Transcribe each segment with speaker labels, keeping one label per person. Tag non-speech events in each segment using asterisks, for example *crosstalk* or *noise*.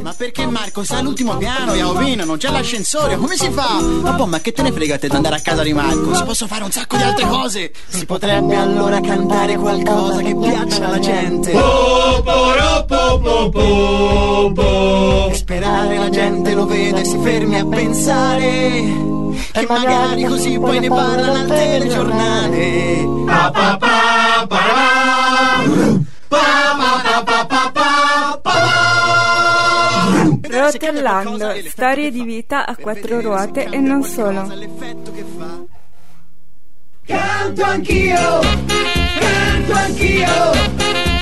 Speaker 1: Ma perché Marco sta all'ultimo piano, Iaovino, non c'è l'ascensore, come si fa? Ma boh, ma che te ne frega te di andare a casa di Marco? Si possono fare un sacco di altre cose. Si potrebbe allora cantare qualcosa che piaccia alla gente. E sperare la gente lo vede e si fermi a pensare. Che magari così poi ne parlano al telegiornale. Pa pa pa pa pa pa pa pa pa pa
Speaker 2: Rotellando, storie di vita a quattro ruote e non solo.
Speaker 3: Canto anch'io, canto anch'io,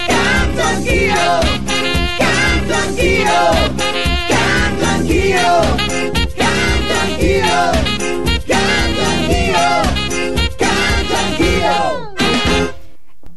Speaker 3: canto anch'io, canto anch'io, canto anch'io, canto anch'io, canto anch'io, canto anch'io.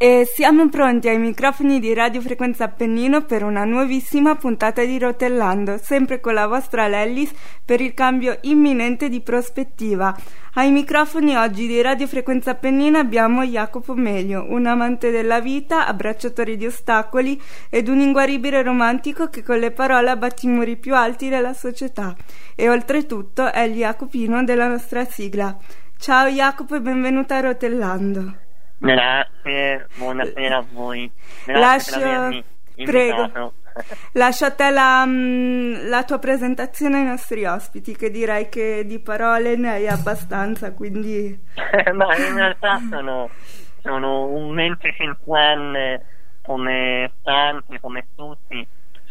Speaker 2: E siamo pronti ai microfoni di Radio Frequenza Appennino per una nuovissima puntata di Rotellando, sempre con la vostra Lellis per il cambio imminente di prospettiva. Ai microfoni oggi di Radio Frequenza Appennino abbiamo Jacopo Melio, un amante della vita, abbracciatore di ostacoli ed un inguaribile romantico che con le parole abbatte i muri più alti della società. E oltretutto è il Jacopino della nostra sigla. Ciao Jacopo e benvenuto a Rotellando.
Speaker 4: Grazie, buonasera a voi. Grazie
Speaker 2: Lascio- prego. *laughs* Lascio a te la, mm, la tua presentazione ai nostri ospiti, che direi che di parole ne hai abbastanza, quindi *laughs*
Speaker 4: Ma in realtà sono, sono un 25enne come tanti, come tutti,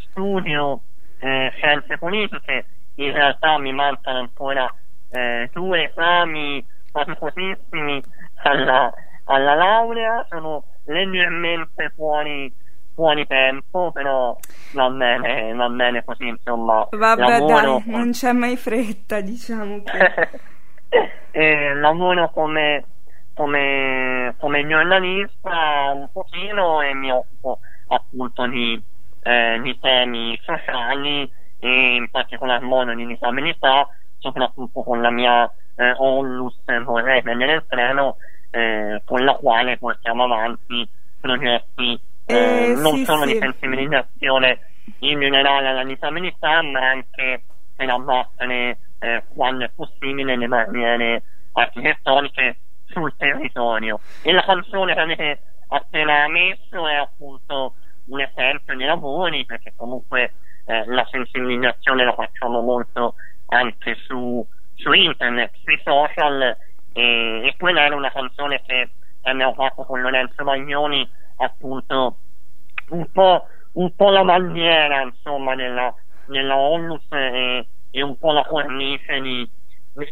Speaker 4: studio eh, scienze politiche, in realtà mi mancano ancora eh, due esami faticosissimi alla, alla laurea, sono leggermente fuori, fuori tempo, però va bene, va bene così, insomma.
Speaker 2: vabbè
Speaker 4: lavoro
Speaker 2: dai, non c'è mai fretta, diciamo che... *laughs*
Speaker 4: eh, lavoro come, come, come giornalista un pochino e mi occupo appunto di, eh, di temi sociali e in particolar modo di disabilità, soprattutto con la mia eh, Onlus vorrei prendere il treno, eh, con la quale portiamo avanti progetti eh,
Speaker 2: Eh,
Speaker 4: non
Speaker 2: sì,
Speaker 4: solo
Speaker 2: sì.
Speaker 4: di sensibilizzazione in generale alla disabilità, ma anche per abbattere eh, quando è possibile le barriere architettoniche sul territorio. E la canzone che avete appena messo è appunto un esempio di lavori, perché comunque eh, la sensibilizzazione la facciamo molto anche su, su internet, sui social, e, e quella era una canzone che abbiamo fatto con Lorenzo Maglioni, appunto un po', un po' la bandiera insomma della, della Onlus e, e un po' la cornice di,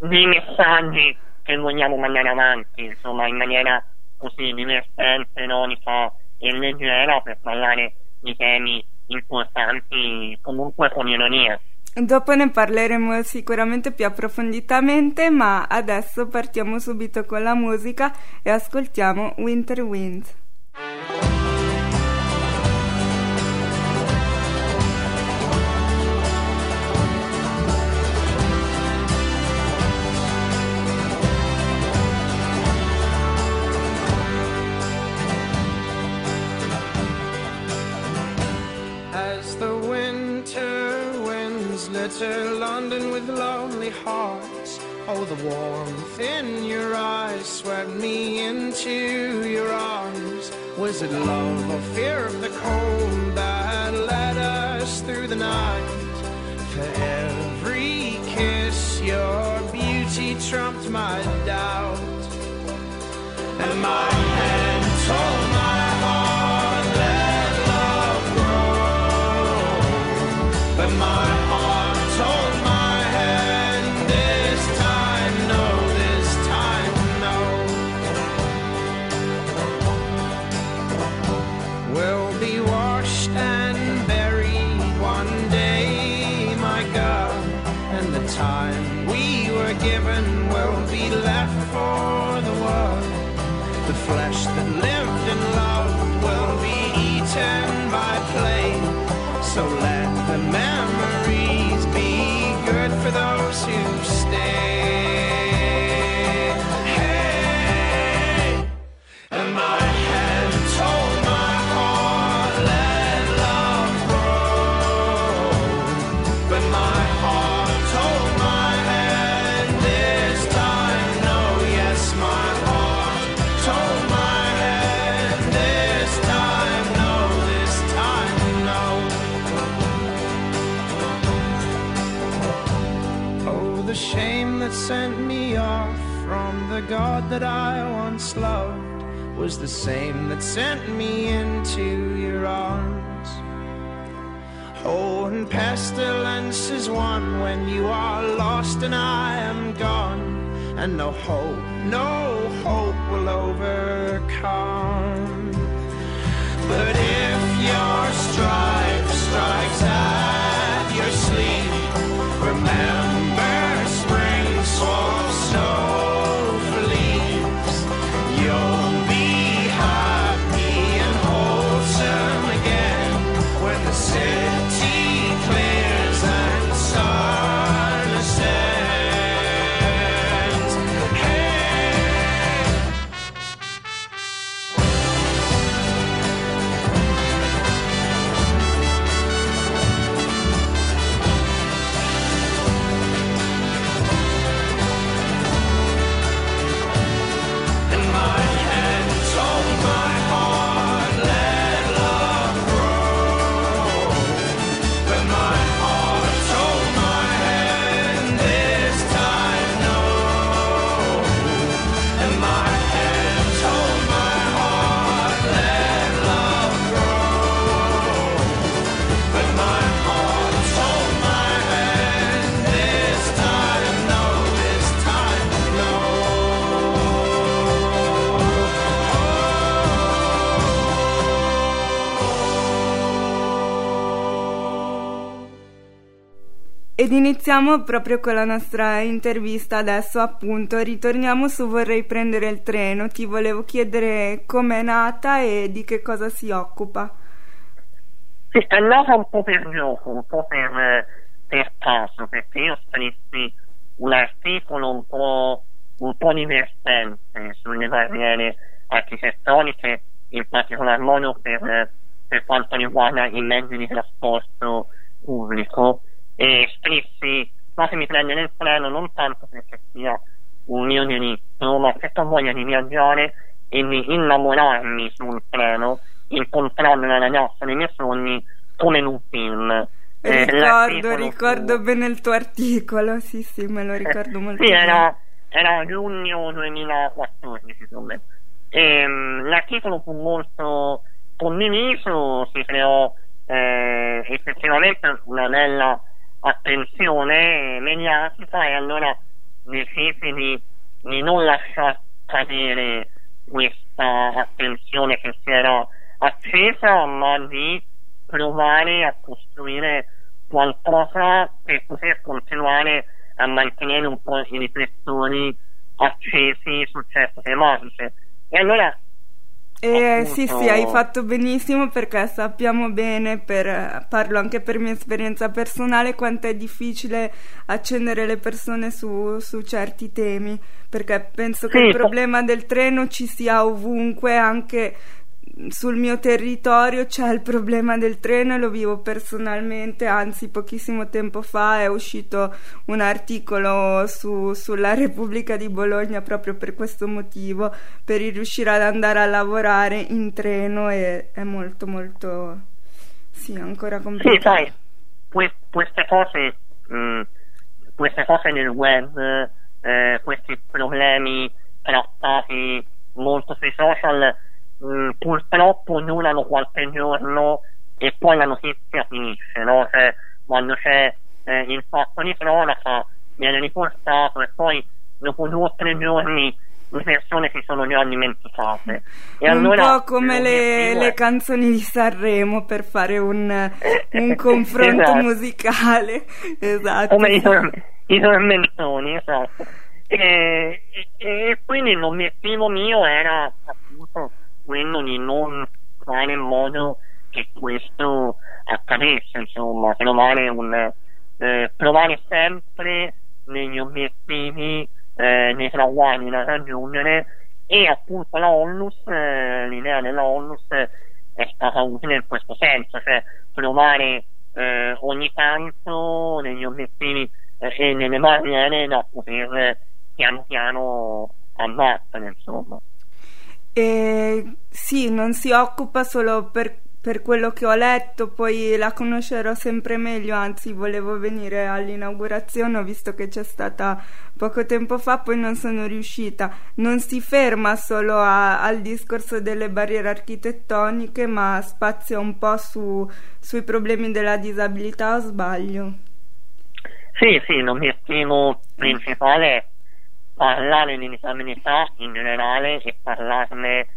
Speaker 4: dei messaggi che vogliamo mandare avanti insomma in maniera così divertente, ironica e leggera per parlare di temi importanti comunque con ironia.
Speaker 2: Dopo ne parleremo sicuramente più approfonditamente, ma adesso partiamo subito con la musica e ascoltiamo Winter Winds.
Speaker 5: Warmth in your eyes swept me into your arms. Was it love or fear of the cold that led us through the night? For every kiss, your beauty trumped my doubt. And my hand told that I once loved was the same that sent me into your arms. Oh, and pestilence is one when you are lost and I am gone, and no hope, no hope will overcome. But if your stripe strikes at
Speaker 2: Ed iniziamo proprio con la nostra intervista adesso, appunto. Ritorniamo su Vorrei prendere il treno. Ti volevo chiedere com'è nata e di che cosa si occupa.
Speaker 4: Sì, è nata un po' per gioco, un po' per, per caso, perché io scrissi un articolo un po', un po' divertente sulle barriere architettoniche, in particolar modo per, per quanto riguarda i mezzi di trasporto pubblico, e scrissi fatemi prendere il treno non tanto perché sia un mio diritto, ma perché ho voglia di viaggiare e di innamorarmi sul treno, incontrando la ragazza dei miei sogni come in un film. Eh,
Speaker 2: ricordo, bene il tuo articolo, sì, sì, me lo ricordo molto
Speaker 4: sì,
Speaker 2: bene.
Speaker 4: era, era giugno 2014, insomma. Ehm, l'articolo fu molto condiviso, si creò eh, effettivamente una bella attenzione mediatica e allora decisi di, di non lasciar cadere questa attenzione che si era accesa, ma di provare a costruire qualcosa per poter continuare a mantenere un po' i riflettori accesi su certe tematiche. E allora
Speaker 2: sì, sì, hai fatto benissimo perché sappiamo bene, per, parlo anche per mia esperienza personale, quanto è difficile accendere le persone su, su certi temi, perché penso che
Speaker 4: Sì,
Speaker 2: il problema del treno ci sia ovunque, anche sul mio territorio c'è il problema del treno e lo vivo personalmente, anzi pochissimo tempo fa è uscito un articolo su- sulla Repubblica di Bologna proprio per questo motivo, per riuscire ad andare a lavorare in treno e è molto molto sì, ancora
Speaker 4: Sì,
Speaker 2: complicato.
Speaker 4: sai, que- queste cose, mh, queste cose nel web, eh, questi problemi trattati molto sui social, mh, purtroppo durano qualche giorno e poi la notizia finisce, no? Cioè, quando c'è eh, il fatto di cronaca viene riportato e poi dopo due o tre giorni le persone si sono già dimenticate. E
Speaker 2: un
Speaker 4: allora
Speaker 2: po' come le, le canzoni di Sanremo per fare un, un *laughs* confronto
Speaker 4: Esatto.
Speaker 2: musicale. *laughs* Esatto.
Speaker 4: come i, i tormentoni, esatto. E, e- e quindi l'obiettivo mio era appunto quello di non fare in modo che questo accadesse, insomma, trovare un eh, provare sempre negli obiettivi eh, nei traguardi da raggiungere e appunto la ONLUS, eh, l'idea della ONLUS è stata utile in questo senso, cioè provare eh, ogni tanto negli obiettivi eh, e nelle barriere da poter eh, piano piano abbattere, insomma.
Speaker 2: E sì, non si occupa solo per,
Speaker 6: per quello che ho letto, poi la conoscerò sempre meglio, anzi volevo venire all'inaugurazione, ho visto che c'è stata poco tempo fa, poi non sono riuscita. Non si ferma solo a, al discorso delle barriere architettoniche, ma spazia un po' su, sui problemi della disabilità o sbaglio?
Speaker 4: Sì, sì, l'obiettivo principale è parlare di disabilità in generale e parlarne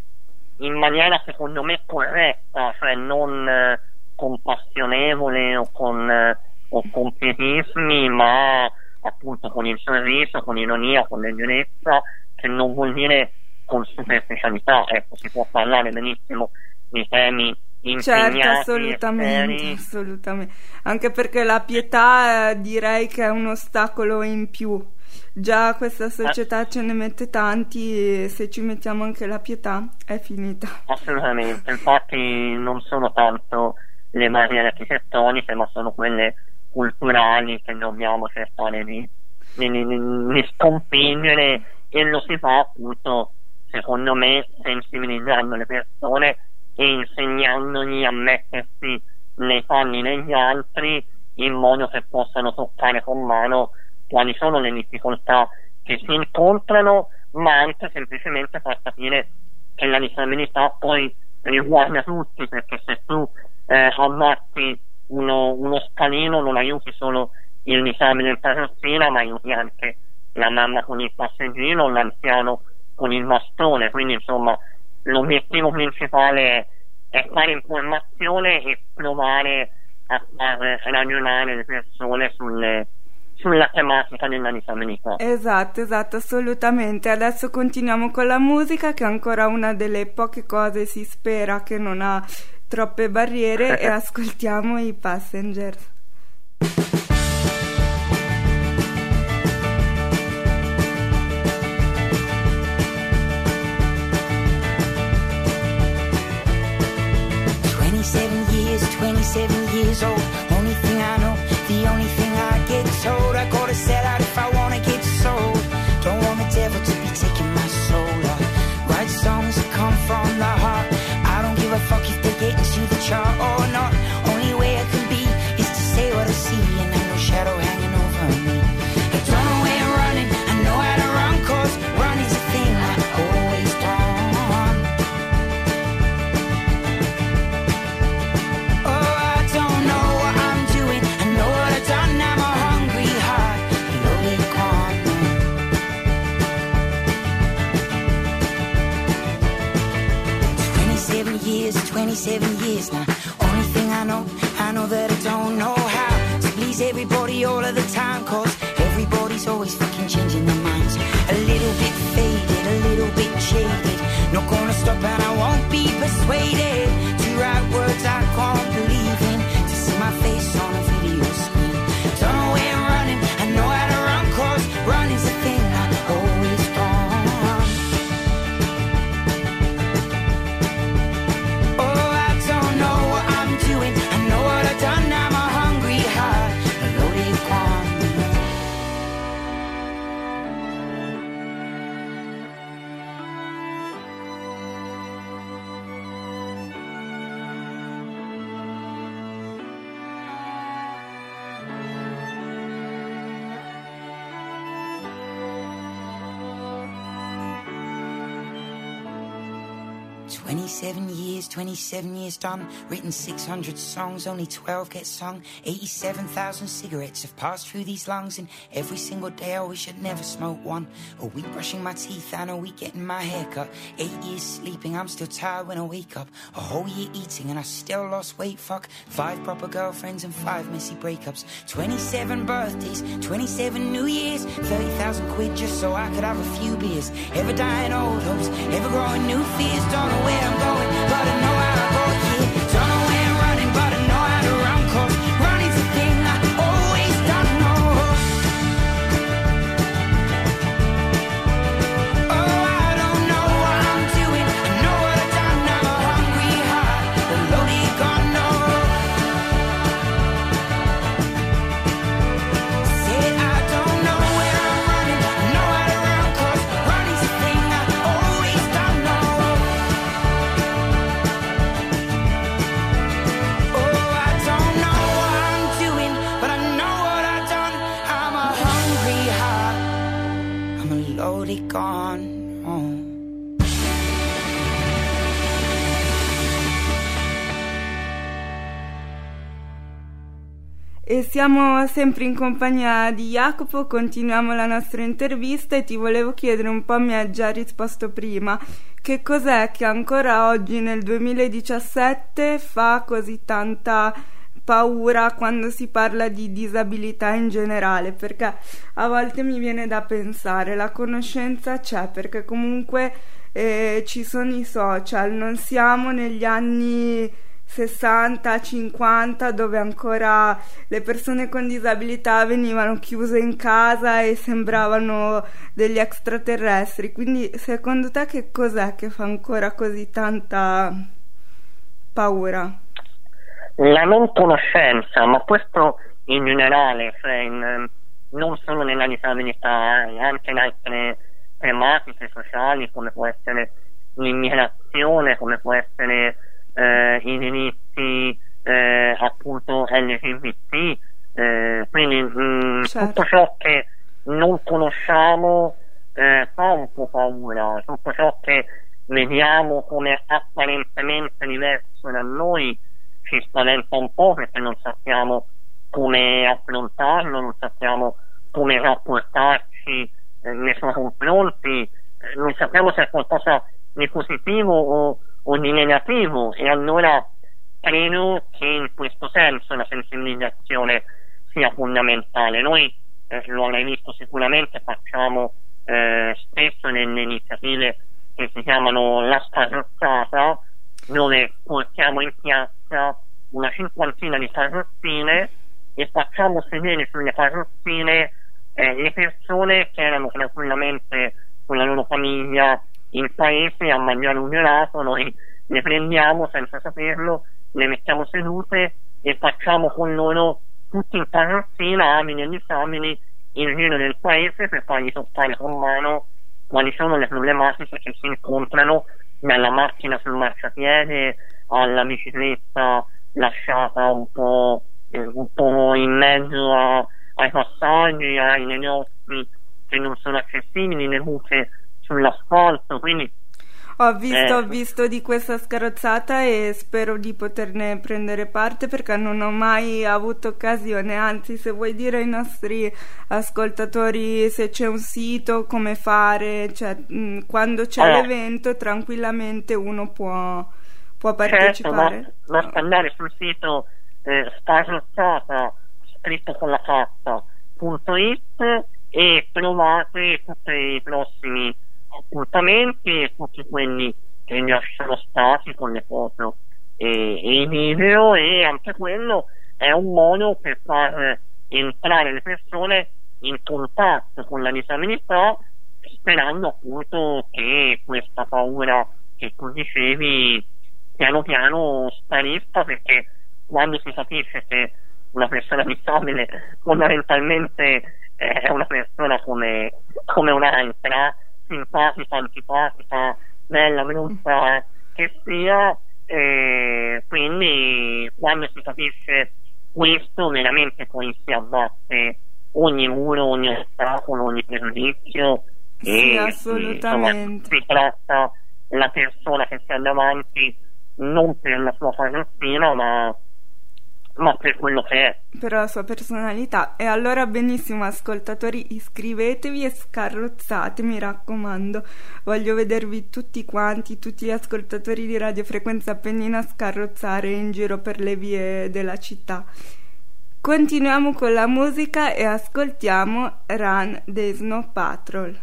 Speaker 4: in maniera secondo me corretta, cioè non eh, compassionevole o con, eh, o con pietismi, ma appunto con il sorriso, con ironia, con leggerezza, che non vuol dire con superficialità, ecco, si può parlare benissimo di temi
Speaker 6: Certo, assolutamente, assolutamente. Anche perché la pietà eh, direi che è un ostacolo in più Già questa società ce ne mette tanti e se ci mettiamo anche la pietà è finita.
Speaker 4: Assolutamente, infatti non sono tanto le barriere architettoniche ma sono quelle culturali che dobbiamo cercare di, di, di, di sconfiggere. E lo si fa appunto secondo me sensibilizzando le persone e insegnandogli a mettersi nei panni degli altri in modo che possano toccare con mano quali sono le difficoltà che si incontrano, ma anche semplicemente far capire che la disabilità poi riguarda tutti, perché se tu eh, ammatti uno, uno scalino non aiuti solo il disabile in carrozzina, ma aiuti anche la mamma con il passeggino, l'anziano con il bastone, quindi insomma l'obiettivo principale è, fare informazione e provare a far ragionare le persone sulle sulla tematica della disabilità.
Speaker 6: Esatto, esatto, assolutamente. Adesso continuiamo con la musica che è ancora una delle poche cose si spera che non ha troppe barriere e *laughs* ascoltiamo i Passengers. 27 years, 27 years done. Written 600 songs, only 12 get sung. 87,000 cigarettes have passed through these lungs, and every single day I wish I'd never smoked one. A week brushing my teeth and a week getting my hair cut. Eight years sleeping, I'm still tired when I wake up. A whole year eating, and I still lost weight, fuck. Five proper girlfriends and five messy breakups. 27 birthdays, 27 New Years, 30,000 quid just so I could have a few beers. Ever dying old hopes, ever growing new fears, don't know where. I'm going, but I know
Speaker 2: siamo sempre in compagnia di Jacopo, continuiamo la nostra intervista e ti volevo chiedere un po', mi hai già risposto prima, che cos'è che ancora oggi nel 2017 fa così tanta paura quando si parla di disabilità in generale, perché a volte mi viene da pensare, la conoscenza c'è, perché comunque eh, ci sono i social, non siamo negli anni 60, 50 dove ancora le persone con disabilità venivano chiuse in casa e sembravano degli extraterrestri. Quindi secondo te che cos'è che fa ancora così tanta paura?
Speaker 4: La non conoscenza, ma questo in generale, cioè in, non solo nella disabilità, eh, anche in altre tematiche sociali come può essere l'immigrazione, come può essere eh, i diritti eh, appunto LGBT, eh, quindi mh, mm, certo. tutto ciò che non conosciamo eh, fa un po' paura, tutto ciò che vediamo come apparentemente diverso da noi ci spaventa un po' perché non sappiamo come affrontarlo, non sappiamo come rapportarci eh, nei suoi confronti, eh, non sappiamo se è qualcosa di positivo o, o di negativo e allora credo che in questo senso la sensibilizzazione sia fondamentale. Noi, eh, lo avrai visto sicuramente, facciamo eh, spesso delle iniziative che si chiamano La Scarrozzata, dove portiamo in piazza una cinquantina di carrozzine e facciamo sedere sulle carrozzine eh, le persone che erano tranquillamente con la loro famiglia in paese a mangiare un gelato, noi le prendiamo senza saperlo, le mettiamo sedute e facciamo con loro tutti in carrozzina, amini e disamini, in giro del paese per fargli toccare con mano quali sono le problematiche che si incontrano dalla macchina sul marciapiede alla bicicletta lasciata un po', eh, un po in mezzo a, ai passaggi, ai negozi che non sono accessibili, le buche sull'asfalto, quindi
Speaker 2: ho visto, eh. ho visto, di questa scarrozzata e spero di poterne prendere parte perché non ho mai avuto occasione. Anzi, se vuoi dire ai nostri ascoltatori se c'è un sito, come fare, cioè, mh, quando c'è eh. l'evento, tranquillamente uno può, può certo, partecipare.
Speaker 4: Certo, basta andare sul sito eh, scarrozzata scritto con la carta.it e trovate tutti i prossimi appuntamenti tutti quelli che mi sono stati con le foto e, e, i video e anche quello è un modo per far entrare le persone in contatto con la disabilità sperando appunto che questa paura che tu dicevi piano piano sparisca perché quando si capisce che una persona disabile fondamentalmente è una persona come, come un'altra simpatica, antipatica, bella, brutta che sia, eh, quindi quando si capisce questo veramente poi si abbatte ogni muro, ogni ostacolo, ogni pregiudizio
Speaker 2: sì, e assolutamente.
Speaker 4: Insomma, si tratta la persona che si ha davanti non per la sua carrozzina ma ma per quello che è.
Speaker 2: Per la sua personalità. E allora benissimo ascoltatori, iscrivetevi e scarrozzate, mi raccomando. Voglio vedervi tutti quanti, tutti gli ascoltatori di Radio Frequenza Appennina scarrozzare in giro per le vie della città. Continuiamo con la musica e ascoltiamo Run dei Snow Patrol.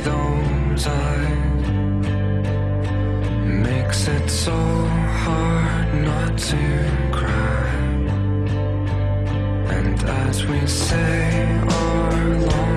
Speaker 7: those eyes makes it so hard not to cry. And as we say our long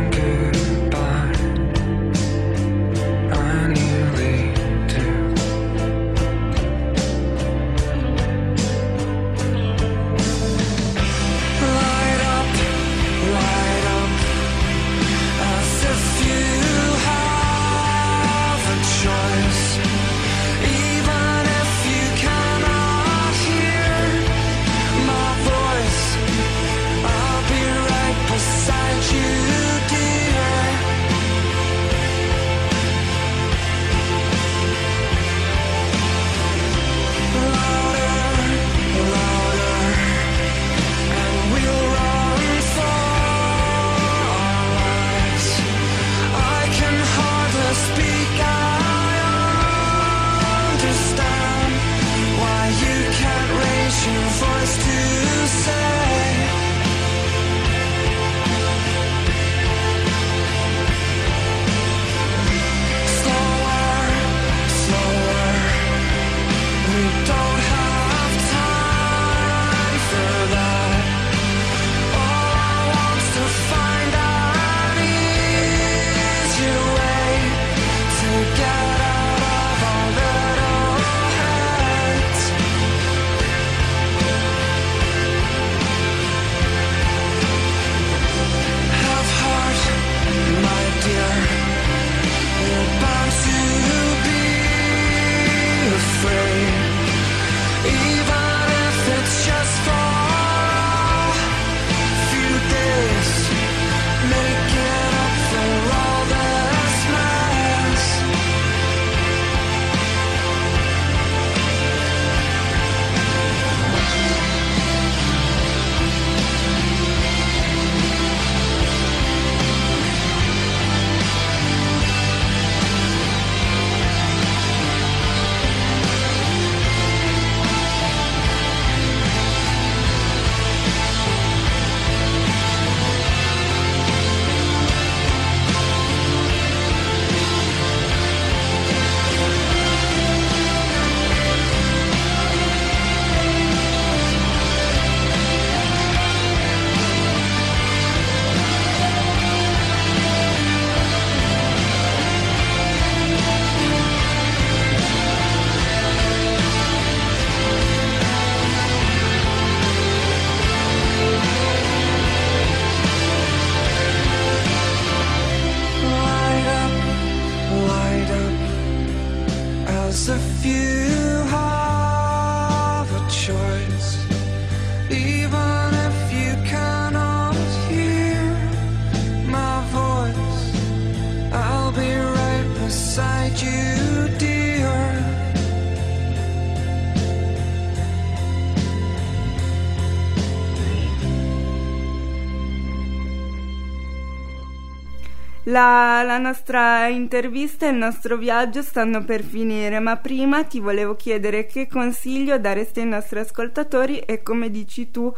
Speaker 2: La, la, nostra intervista e il nostro viaggio stanno per finire, ma prima ti volevo chiedere che consiglio daresti ai nostri ascoltatori e come dici tu,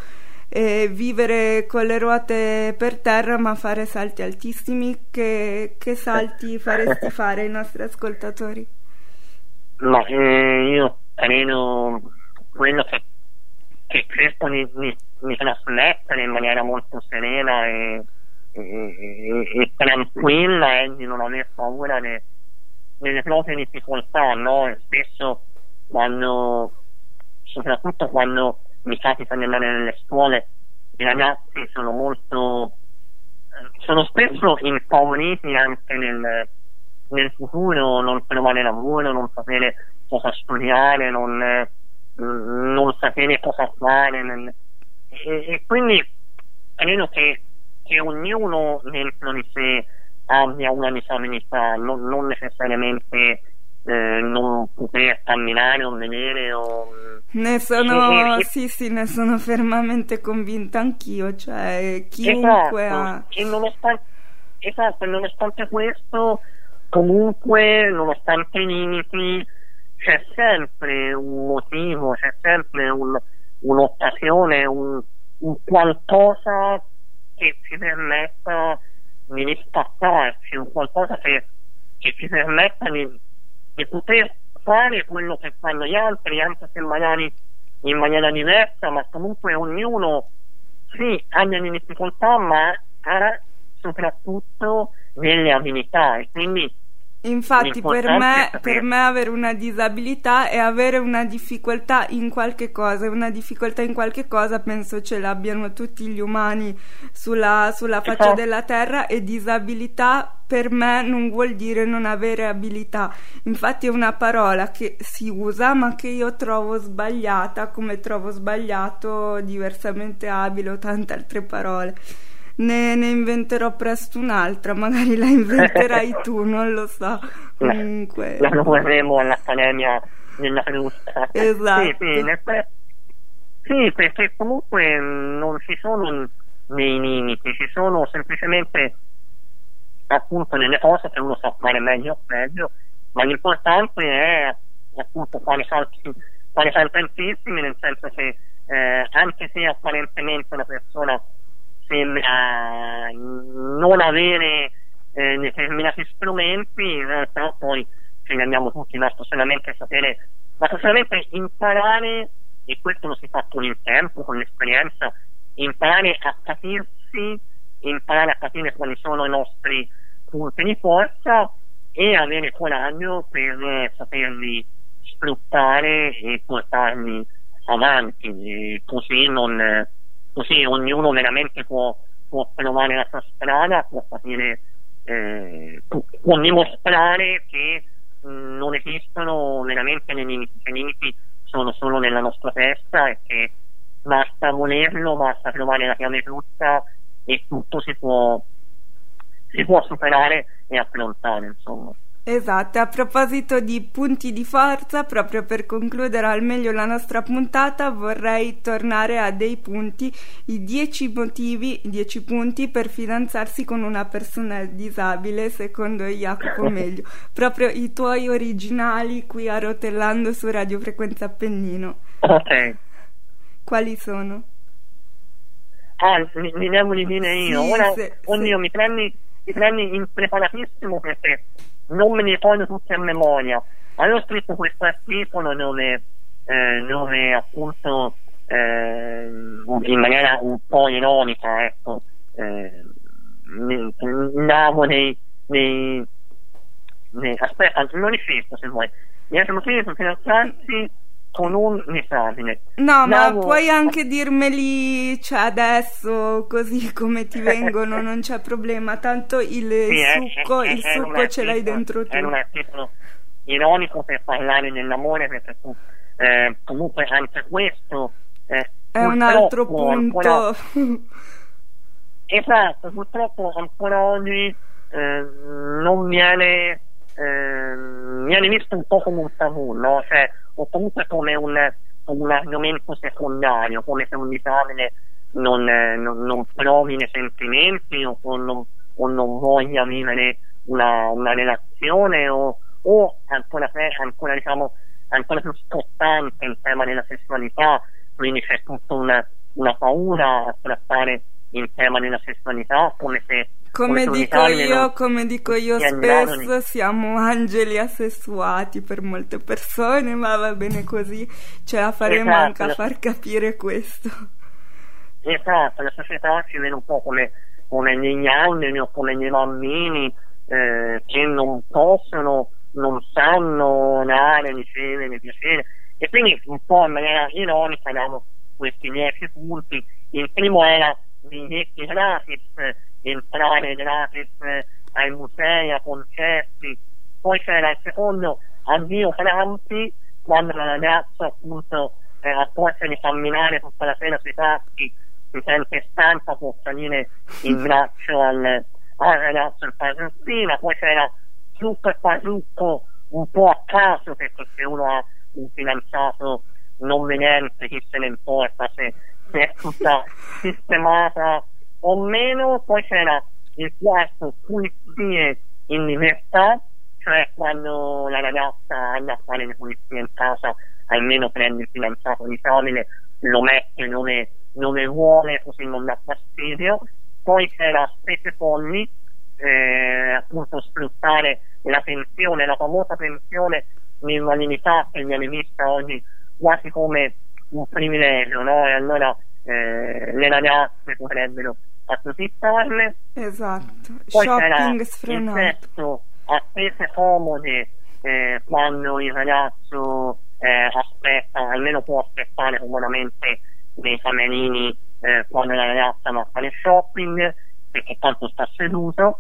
Speaker 2: eh, vivere con le ruote per terra ma fare salti altissimi, che, che salti *laughs* faresti fare ai nostri ascoltatori?
Speaker 4: Ma eh, io credo quello che, che questo mi, mi, mi trasmette in maniera molto serena e tranquilla e di non aver paura de, delle proprie difficoltà, no? spesso quando, soprattutto quando mi capita di andare nelle scuole, i ragazzi sono molto, sono spesso impauriti anche nel, nel futuro, non trovare lavoro, non sapere cosa studiare, non, non sapere cosa fare. E, e quindi credo che che ognuno dentro di sé abbia una disabilità, non, non necessariamente eh, non poter camminare o vedere o...
Speaker 2: Ne sono, e, sì, sì, ne sono fermamente convinta anch'io, cioè chiunque
Speaker 4: esatto,
Speaker 2: ha...
Speaker 4: E nonostante, esatto, nonostante questo, comunque, nonostante i limiti, c'è sempre un motivo, c'è sempre un, un'occasione, un, un qualcosa che ci permetta di distaccarci, un qualcosa che che permetta di, di poter fare quello che fanno gli altri, anche se magari in maniera diversa, ma comunque ognuno sì ha delle difficoltà, ma ha soprattutto delle abilità. E quindi
Speaker 2: Infatti per me, per me, avere una disabilità è avere una difficoltà in qualche cosa e una difficoltà in qualche cosa penso ce l'abbiano tutti gli umani sulla, sulla faccia esatto. della terra e disabilità per me non vuol dire non avere abilità. Infatti è una parola che si usa ma che io trovo sbagliata come trovo sbagliato diversamente abile o tante altre parole ne, ne inventerò presto un'altra, magari la inventerai *laughs* tu, non lo so. Comunque.
Speaker 4: La, vorremo all'Accademia della Crusca.
Speaker 2: Esatto.
Speaker 4: Sì, sì, nel, sì, perché comunque non ci sono dei limiti, ci sono semplicemente appunto delle cose che uno sa fare meglio o peggio, ma l'importante è appunto fare salti, fare salti altissimi, nel senso che eh, anche se apparentemente una persona sembra non avere eh, determinati strumenti, in realtà poi ce ne abbiamo tutti, basta solamente sapere, basta solamente imparare, e questo lo si fa con il tempo, con l'esperienza, imparare a capirsi, imparare a capire quali sono i nostri punti di forza e avere coraggio per saperli sfruttare e portarli avanti, e così non così ognuno veramente può, può trovare la sua strada, può capire, eh, può dimostrare che mh, non esistono veramente dei limiti, i limiti sono solo nella nostra testa e che basta volerlo, basta trovare la chiave giusta e tutto si può, si può superare e affrontare, insomma.
Speaker 2: Esatto, a proposito di punti di forza, proprio per concludere al meglio la nostra puntata, vorrei tornare a dei punti, i 10 motivi, 10 punti per fidanzarsi con una persona disabile, secondo Jacopo *laughs* Meglio, proprio i tuoi originali qui a Rotellando su Radio Frequenza Appennino.
Speaker 4: Ok.
Speaker 2: Quali sono?
Speaker 4: Ah, mi, mi devo dire io.
Speaker 2: Sì,
Speaker 4: Ora,
Speaker 2: se,
Speaker 4: oddio,
Speaker 2: se...
Speaker 4: mi prendi, mi prendi impreparatissimo perché non me ne ricordo tutti a memoria. Avevo scritto questo articolo dove, eh, dove appunto eh, in maniera un po' ironica, ecco, eh, davo nei, nei, nei, aspetta, non riferisco se vuoi, mi ha motivi per finanziarsi con un disabile.
Speaker 2: No, Davo... ma puoi anche dirmeli cioè, adesso, così come ti *laughs* vengono, non c'è problema. Tanto il sì, succo, è, è, il succo ce l'hai dentro tu.
Speaker 4: È un articolo ironico per parlare dell'amore, perché tu, eh, comunque anche questo
Speaker 2: eh, è un altro punto. Ancora...
Speaker 4: esatto, purtroppo ancora oggi eh, non viene, eh, viene visto un po' come un tabù, no? Cioè, o comunque come un, un argomento secondario, come se un disabile non, non, non provi nei sentimenti o, o, non, o, non, voglia vivere una, una relazione o, o ancora, ancora, diciamo, ancora più scottante il tema della sessualità, quindi c'è tutta una, una paura a trattare il tema della sessualità come se
Speaker 2: come dico io, come dico io spesso, siamo angeli assessuati per molte persone, ma va bene così, ce la faremo esatto, anche a far capire questo.
Speaker 4: Esatto, la società ci vede un po' come, come gli angeli o come gli bambini eh, che non possono, non sanno dare, ricevere, piacere. E quindi un po' in maniera ironica diamo questi dieci punti. Il primo era biglietti gratis entrare gratis eh, ai musei, a concerti. Poi c'era il secondo avvio Franti, quando la ragazza appunto eh, a forza di camminare tutta la sera sui tasti si sente stanca, può salire in braccio al, al ragazzo il parruccina, poi c'era e parrucco un po' a caso perché se uno ha un fidanzato non vedente chi se ne importa se, se è tutta sistemata o meno, poi c'era il quarto pulizie in libertà, cioè quando la ragazza anda a fare le pulizie in casa, almeno prende il fidanzato di disabile, lo mette dove, dove vuole così non dà fastidio. Poi c'era spese folli, eh, appunto sfruttare la pensione, la famosa pensione di invalidità che viene vista oggi quasi come un privilegio, no? E allora eh, le ragazze potrebbero approfittarne.
Speaker 2: Esatto,
Speaker 4: Poi
Speaker 2: shopping sfrenato.
Speaker 4: sesso a spese comode eh, quando il ragazzo eh, aspetta, almeno può aspettare comodamente dei camerini eh, quando la ragazza va a fare shopping perché tanto sta seduto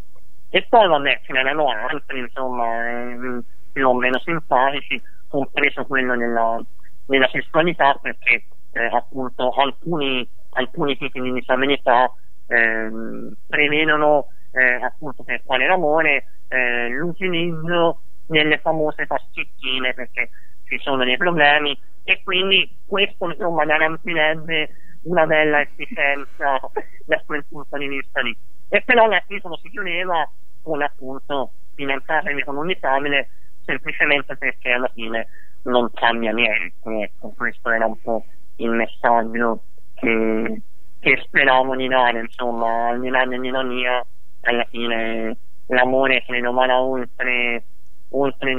Speaker 4: e poi vabbè ce n'erano altri insomma eh, più o meno simpatici compreso quello della, della sessualità perché eh, appunto alcuni, alcuni tipi di disabilità ehm, prevedono eh, appunto per fare l'amore eh, l'utilizzo delle famose pasticchine perché ci sono dei problemi e quindi questo insomma garantirebbe una bella efficienza da quel punto di vista lì. E però l'articolo si chiudeva con appunto un disabile semplicemente perché alla fine non cambia niente. Ecco, questo era un po' il messaggio che, che speravo di dare, insomma, al di là dell'ironia, alla fine l'amore credo vada oltre, oltre,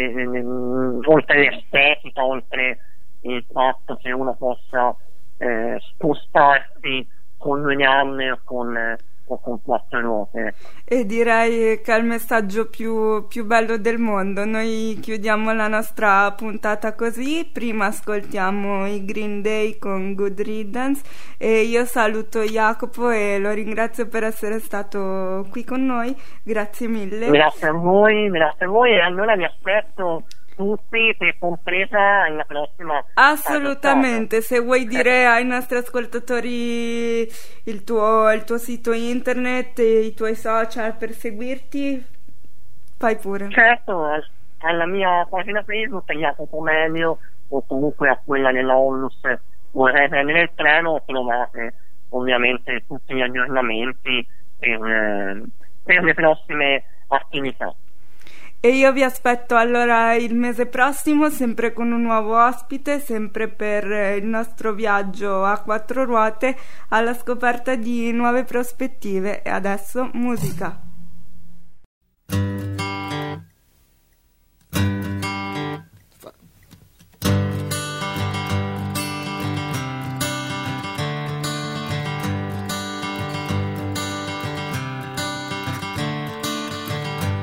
Speaker 4: oltre l'estetica, oltre il fatto che uno possa eh, spostarsi con due gambe o con, con quattro ruote.
Speaker 2: E direi che è il messaggio più, più bello del mondo. Noi chiudiamo la nostra puntata così. Prima ascoltiamo i Green Day con Good Riddance e io saluto Jacopo e lo ringrazio per essere stato qui con noi. Grazie mille.
Speaker 4: Grazie a voi, grazie a voi e allora vi aspetto tutti, te compresa, alla prossima.
Speaker 2: Assolutamente, se vuoi dire ai nostri ascoltatori il tuo, il tuo sito internet e i tuoi social per seguirti, fai pure.
Speaker 4: Certo, al- alla mia pagina Facebook, Jacopo Melio, o comunque a quella della Onlus, vorrei prendere il treno, trovate ovviamente tutti gli aggiornamenti per, eh, per le prossime attività.
Speaker 2: E io vi aspetto allora il mese prossimo, sempre con un nuovo ospite, sempre per il nostro viaggio a quattro ruote alla scoperta di nuove prospettive. E adesso musica.